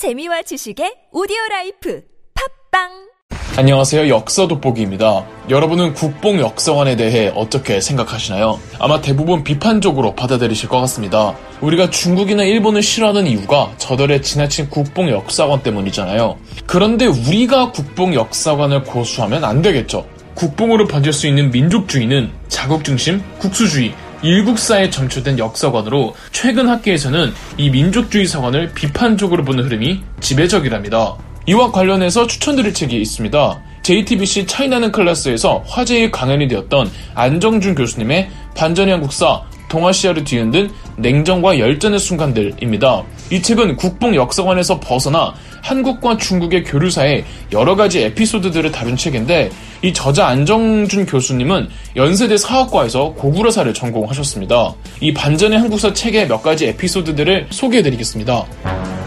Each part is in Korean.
재미와 지식의 오디오 life 팟빵 안녕하세요. 역사 돋보기입니다. 여러분은 국뽕 역사관에 대해 어떻게 생각하시나요? 아마 대부분 비판적으로 받아들이실 것 같습니다. 우리가 중국이나 일본을 싫어하는 이유가 저들의 지나친 국뽕 역사관 때문이잖아요. 그런데 우리가 국뽕 역사관을 고수하면 안 되겠죠. 국뽕으로 번질 수 있는 민족주의는 자국중심, 국수주의, 일국사에 점철된 역사관으로 최근 학계에서는 이 민족주의 사관을 비판적으로 보는 흐름이 지배적이랍니다. 이와 관련해서 추천드릴 책이 있습니다. JTBC 차이나는 클래스에서 화제의 강연이 되었던 안정준 교수님의 반전의 한국사 동아시아를 뒤흔든 냉정과 열전의 순간들입니다. 이 책은 국뽕 역사관에서 벗어나 한국과 중국의 교류사의 여러 가지 에피소드들을 다룬 책인데 이 저자 안정준 교수님은 연세대 사학과에서 고구려사를 전공하셨습니다. 이 반전의 한국사 책의 몇 가지 에피소드들을 소개해드리겠습니다.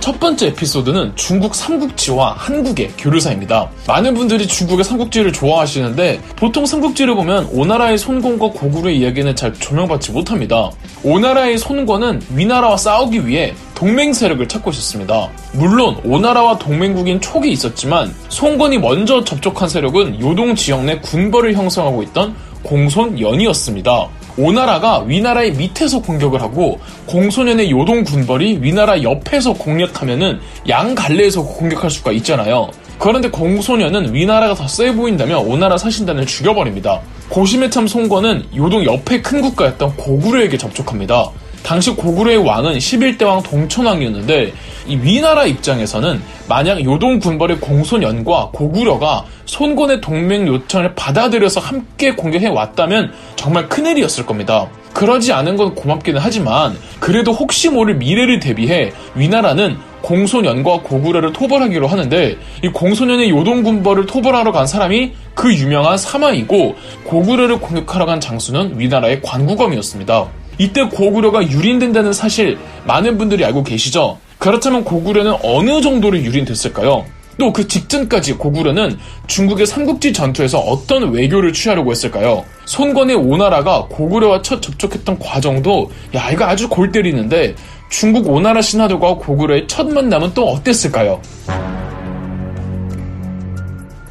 첫 번째 에피소드는 중국 삼국지와 한국의 교류사입니다. 많은 분들이 중국의 삼국지를 좋아하시는데 보통 삼국지를 보면 오나라의 손권과 고구려의 이야기는 잘 조명받지 못합니다. 오나라의 손권은 위나라와 싸우기 위해 동맹 세력을 찾고 있었습니다. 물론 오나라와 동맹국인 촉이 있었지만 송건이 먼저 접촉한 세력은 요동 지역 내 군벌을 형성하고 있던 공손연이었습니다. 오나라가 위나라의 밑에서 공격을 하고 공소년의 요동 군벌이 위나라 옆에서 공략하면은 양 갈래에서 공격할 수가 있잖아요. 그런데 공소년은 위나라가 더 세 보인다면 오나라 사신단을 죽여버립니다. 고심의 참 송건은 요동 옆에 큰 국가였던 고구려에게 접촉합니다. 당시 고구려의 왕은 11대 왕 동천왕이었는데 이 위나라 입장에서는 만약 요동 군벌의 공손연과 고구려가 손권의 동맹 요청을 받아들여서 함께 공격해 왔다면 정말 큰일이었을 겁니다. 그러지 않은 건 고맙기는 하지만 그래도 혹시 모를 미래를 대비해 위나라는 공소년과 고구려를 토벌하기로 하는데 이 공소년의 요동 군벌을 토벌하러 간 사람이 그 유명한 사마이고 고구려를 공격하러 간 장수는 위나라의 관구검이었습니다. 이때 고구려가 유린된다는 사실 많은 분들이 알고 계시죠? 그렇다면 고구려는 어느 정도로 유린됐을까요? 또 그 직전까지 고구려는 중국의 삼국지 전투에서 어떤 외교를 취하려고 했을까요? 손권의 오나라가 고구려와 첫 접촉했던 과정도 야 이거 아주 골 때리는데 중국 오나라 신하들과 고구려의 첫 만남은 또 어땠을까요?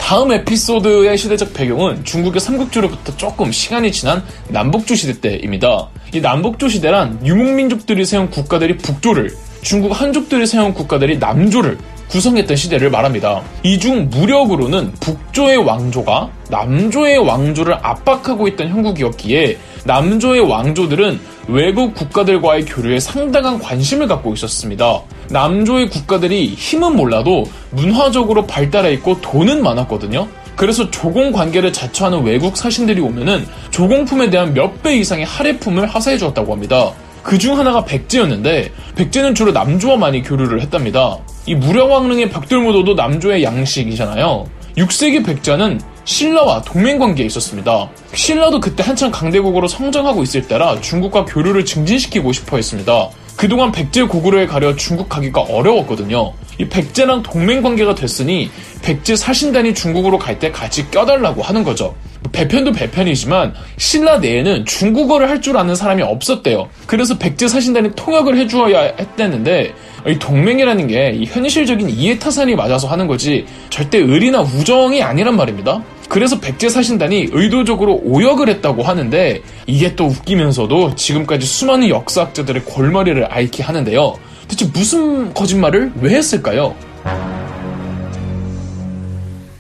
다음 에피소드의 시대적 배경은 중국의 삼국지로부터 조금 시간이 지난 남북조 시대 때입니다. 이 남북조 시대란 유목민족들이 세운 국가들이 북조를, 중국 한족들이 세운 국가들이 남조를 구성했던 시대를 말합니다. 이 중 무력으로는 북조의 왕조가 남조의 왕조를 압박하고 있던 형국이었기에 남조의 왕조들은 외국 국가들과의 교류에 상당한 관심을 갖고 있었습니다. 남조의 국가들이 힘은 몰라도 문화적으로 발달해 있고 돈은 많았거든요. 그래서 조공 관계를 자처하는 외국 사신들이 오면은 조공품에 대한 몇 배 이상의 할애품을 하사해 주었다고 합니다. 그중 하나가 백제였는데 백제는 주로 남조와 많이 교류를 했답니다. 이 무령왕릉의 벽돌무도도 남조의 양식이잖아요. 6세기 백자는 신라와 동맹관계에 있었습니다. 신라도 그때 한창 강대국으로 성장하고 있을 때라 중국과 교류를 증진시키고 싶어 했습니다. 그동안 백제 고구려에 가려 중국 가기가 어려웠거든요. 이 백제랑 동맹 관계가 됐으니 백제 사신단이 중국으로 갈 때 같이 껴달라고 하는 거죠. 배편도 배편이지만 신라 내에는 중국어를 할 줄 아는 사람이 없었대요. 그래서 백제 사신단이 통역을 해주어야 했다는데 이 동맹이라는 게 현실적인 이해타산이 맞아서 하는 거지 절대 의리나 우정이 아니란 말입니다. 그래서 백제 사신단이 의도적으로 오역을 했다고 하는데 이게 또 웃기면서도 지금까지 수많은 역사학자들의 골머리를 앓게 하는데요. 대체 무슨 거짓말을 왜 했을까요?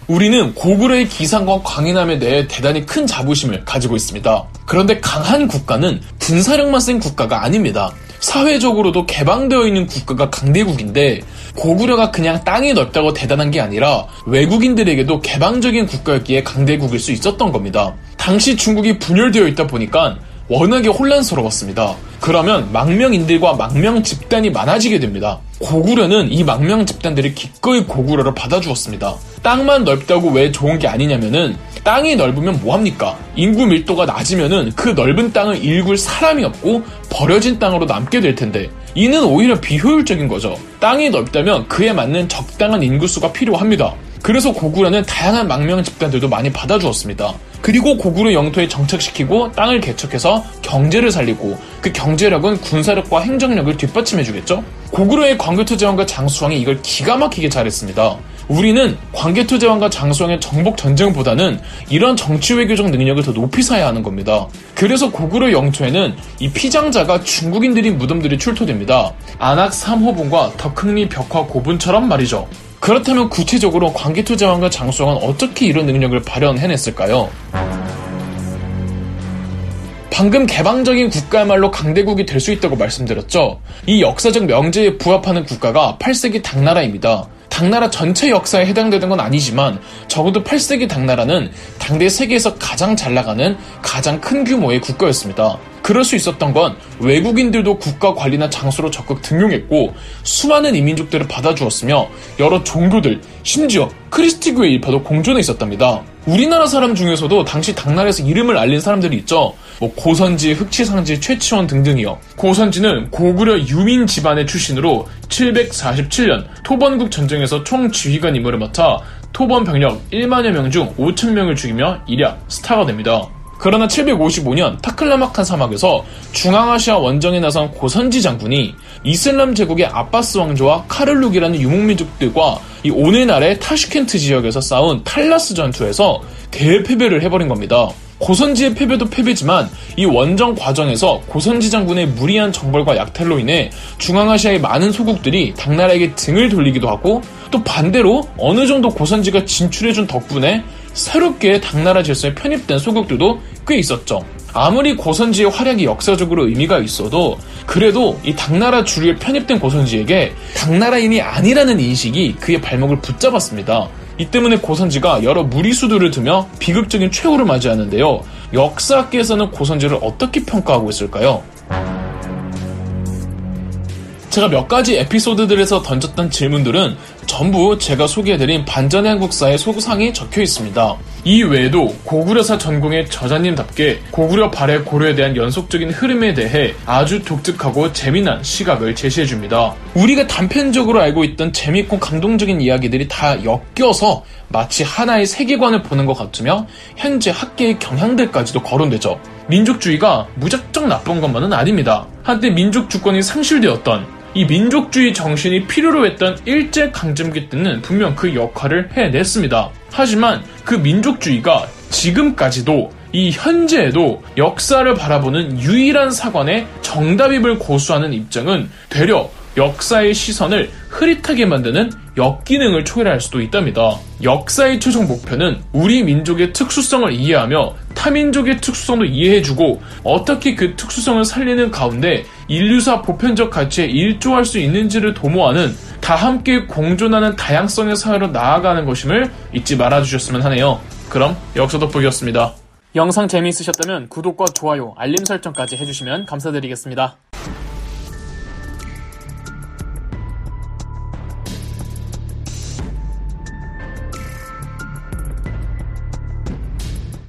우리는 고구려의 기상과 광인함에 대해 대단히 큰 자부심을 가지고 있습니다. 그런데 강한 국가는 군사력만 센 국가가 아닙니다. 사회적으로도 개방되어 있는 국가가 강대국인데 고구려가 그냥 땅이 넓다고 대단한 게 아니라 외국인들에게도 개방적인 국가였기에 강대국일 수 있었던 겁니다. 당시 중국이 분열되어 있다 보니까 워낙에 혼란스러웠습니다. 그러면 망명인들과 망명 집단이 많아지게 됩니다. 고구려는 이 망명 집단들이 기꺼이 고구려를 받아주었습니다. 땅만 넓다고 왜 좋은 게 아니냐면은 땅이 넓으면 뭐합니까? 인구 밀도가 낮으면은 그 넓은 땅을 일굴 사람이 없고 버려진 땅으로 남게 될 텐데 이는 오히려 비효율적인 거죠. 땅이 넓다면 그에 맞는 적당한 인구수가 필요합니다. 그래서 고구려는 다양한 망명 집단들도 많이 받아주었습니다. 그리고 고구려 영토에 정착시키고 땅을 개척해서 경제를 살리고 그 경제력은 군사력과 행정력을 뒷받침해주겠죠? 고구려의 광개토 제왕과 장수왕이 이걸 기가 막히게 잘했습니다. 우리는 광개토 제왕과 장수왕의 정복 전쟁보다는 이런 정치 외교적 능력을 더 높이 사야 하는 겁니다. 그래서 고구려 영토에는 이 피장자가 중국인들인 무덤들이 출토됩니다. 안악 3호분과 덕흥리 벽화 고분처럼 말이죠. 그렇다면 구체적으로 광개토 제왕과 장수왕은 어떻게 이런 능력을 발현해냈을까요? 방금 개방적인 국가야말로 강대국이 될 수 있다고 말씀드렸죠. 이 역사적 명제에 부합하는 국가가 8세기 당나라입니다. 당나라 전체 역사에 해당되는 건 아니지만 적어도 8세기 당나라는 당대 세계에서 가장 잘 나가는 가장 큰 규모의 국가였습니다. 그럴 수 있었던 건 외국인들도 국가 관리나 장소로 적극 등용했고 수많은 이민족들을 받아주었으며 여러 종교들 심지어 크리스티교의 일파도 공존해 있었답니다. 우리나라 사람 중에서도 당시 당나라에서 이름을 알린 사람들이 있죠. 뭐 고선지, 흑치상지, 최치원 등등이요. 고선지는 고구려 유민 집안의 출신으로 747년 토번국 전쟁에서 총지휘관 임무를 맡아 토번 병력 1만여 명 중 5천 명을 죽이며 일약 스타가 됩니다. 그러나 755년 타클라마칸 사막에서 중앙아시아 원정에 나선 고선지 장군이 이슬람 제국의 아바스 왕조와 카를룩이라는 유목민족들과 이 오늘날의 타슈켄트 지역에서 싸운 탈라스 전투에서 대패배를 해버린 겁니다. 고선지의 패배도 패배지만 이 원정 과정에서 고선지 장군의 무리한 정벌과 약탈로 인해 중앙아시아의 많은 소국들이 당나라에게 등을 돌리기도 하고 또 반대로 어느 정도 고선지가 진출해준 덕분에 새롭게 당나라 질서에 편입된 소국들도 꽤 있었죠. 아무리 고선지의 활약이 역사적으로 의미가 있어도 그래도 이 당나라 주류에 편입된 고선지에게 당나라인이 아니라는 인식이 그의 발목을 붙잡았습니다. 이 때문에 고선지가 여러 무리수들을 두며 비극적인 최후를 맞이하는데요. 역사학계에서는 고선지를 어떻게 평가하고 있을까요? 제가 몇 가지 에피소드들에서 던졌던 질문들은 전부 제가 소개해드린 반전의 한국사의 소구상에 적혀 있습니다. 이 외에도 고구려사 전공의 저자님답게 고구려 발해 고려에 대한 연속적인 흐름에 대해 아주 독특하고 재미난 시각을 제시해줍니다. 우리가 단편적으로 알고 있던 재밌고 감동적인 이야기들이 다 엮여서 마치 하나의 세계관을 보는 것 같으며 현재 학계의 경향들까지도 거론되죠. 민족주의가 무작정 나쁜 것만은 아닙니다. 한때 민족 주권이 상실되었던 이 민족주의 정신이 필요로 했던 일제 강점기 때는 분명 그 역할을 해냈습니다. 하지만 그 민족주의가 지금까지도 이 현재에도 역사를 바라보는 유일한 사관의 정답입을 고수하는 입장은 되려 역사의 시선을 흐릿하게 만드는 역기능을 초래할 수도 있답니다. 역사의 최종 목표는 우리 민족의 특수성을 이해하며 타민족의 특수성도 이해해주고 어떻게 그 특수성을 살리는 가운데 인류사 보편적 가치에 일조할 수 있는지를 도모하는 다 함께 공존하는 다양성의 사회로 나아가는 것임을 잊지 말아주셨으면 하네요. 그럼 역사 돋보기였습니다. 영상 재미있으셨다면 구독과 좋아요, 알림 설정까지 해주시면 감사드리겠습니다.